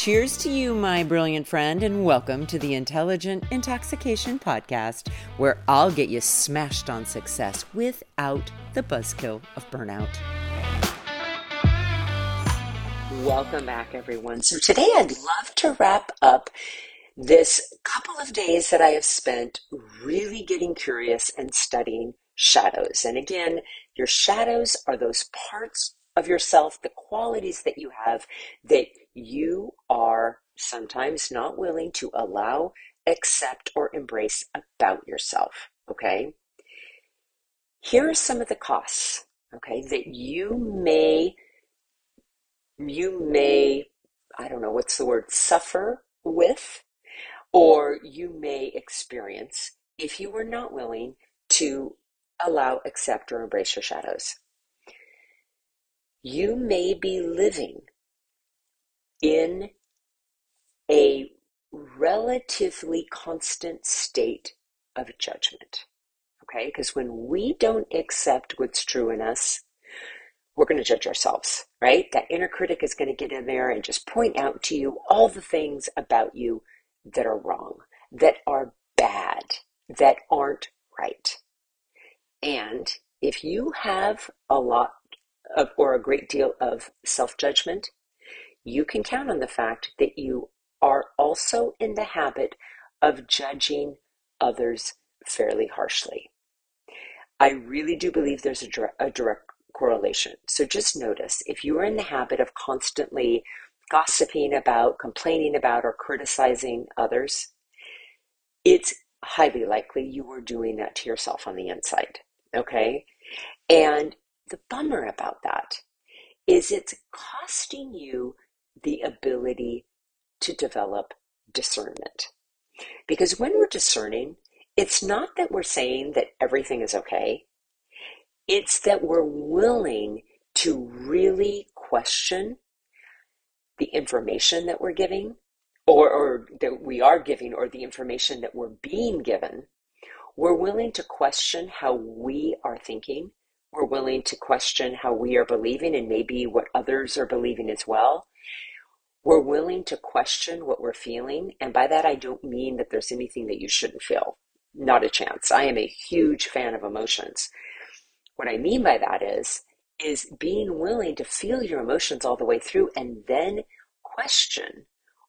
Cheers to you, my brilliant friend, and welcome to the Intelligent Intoxication Podcast, where I'll get you smashed on success without the buzzkill of burnout. Welcome back, everyone. So, today I'd love to wrap up this couple of days that I have spent really getting curious and studying shadows. And again, your shadows are those parts of yourself, the qualities that you have that you are sometimes not willing to allow, accept, or embrace about yourself. Okay? Here are some of the costs, okay, that you may, you may, I don't know, what's the word, suffer with, or you may experience if you were not willing to allow, accept, or embrace your shadows. You may be living in a relatively constant state of judgment. Okay? Because when we don't accept what's true in us, we're going to judge ourselves, right? That inner critic is going to get in there and just point out to you all the things about you that are wrong, that are bad, that aren't right. And if you have a lot of, or a great deal of self judgment, you can count on the fact that you are also in the habit of judging others fairly harshly. I really do believe there's a direct, a direct correlation. So just notice if you are in the habit of constantly gossiping about, complaining about, or criticizing others, it's highly likely you are doing that to yourself on the inside. Okay? And the bummer about that is it's costing you the ability to develop discernment. Because when we're discerning, it's not that we're saying that everything is okay, it's that we're willing to really question the information that we're giving, or, or that we are giving, or the information that we're being given. We're willing to question how we are thinking. We're willing to question how we are believing and maybe what others are believing as well we're willing to question what we're feeling. And by that, I don't mean that there's anything that you shouldn't feel. Not a chance. I am a huge fan of emotions. What I mean by that is, is being willing to feel your emotions all the way through and then question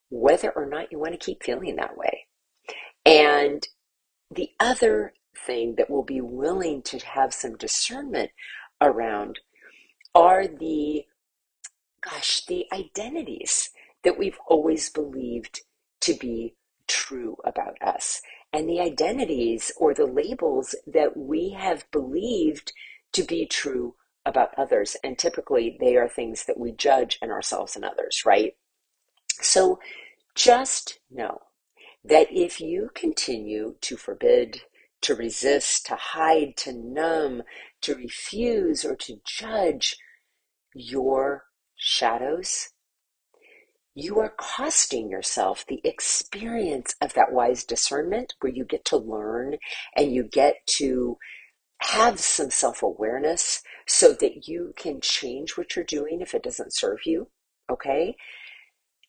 whether or not you want to keep feeling that way. And the other thing that we'll be willing to have some discernment around are the, gosh, the identities that we've always believed to be true about us and the identities or the labels that we have believed to be true about others. And typically they are things that we judge in ourselves and others, right? So just know that if you continue to forbid, to resist, to hide, to numb, to refuse, or to judge your shadows, you are costing yourself the experience of that wise discernment where you get to learn and you get to have some self awareness so that you can change what you're doing if it doesn't serve you. Okay?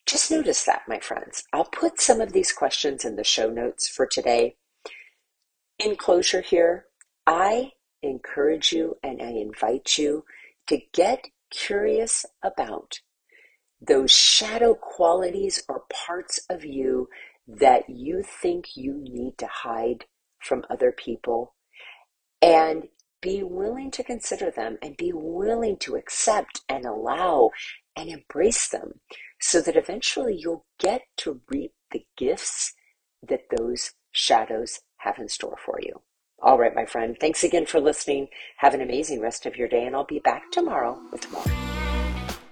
Just notice that, my friends. I'll put some of these questions in the show notes for today. In closure, here, I encourage you and I invite you to get curious about those shadow qualities or parts of you that you think you need to hide from other people and be willing to consider them and be willing to accept and allow and embrace them so that eventually you'll get to reap the gifts that those shadows have in store for you. All right, my friend. Thanks again for listening. Have an amazing rest of your day, and I'll be back tomorrow with more.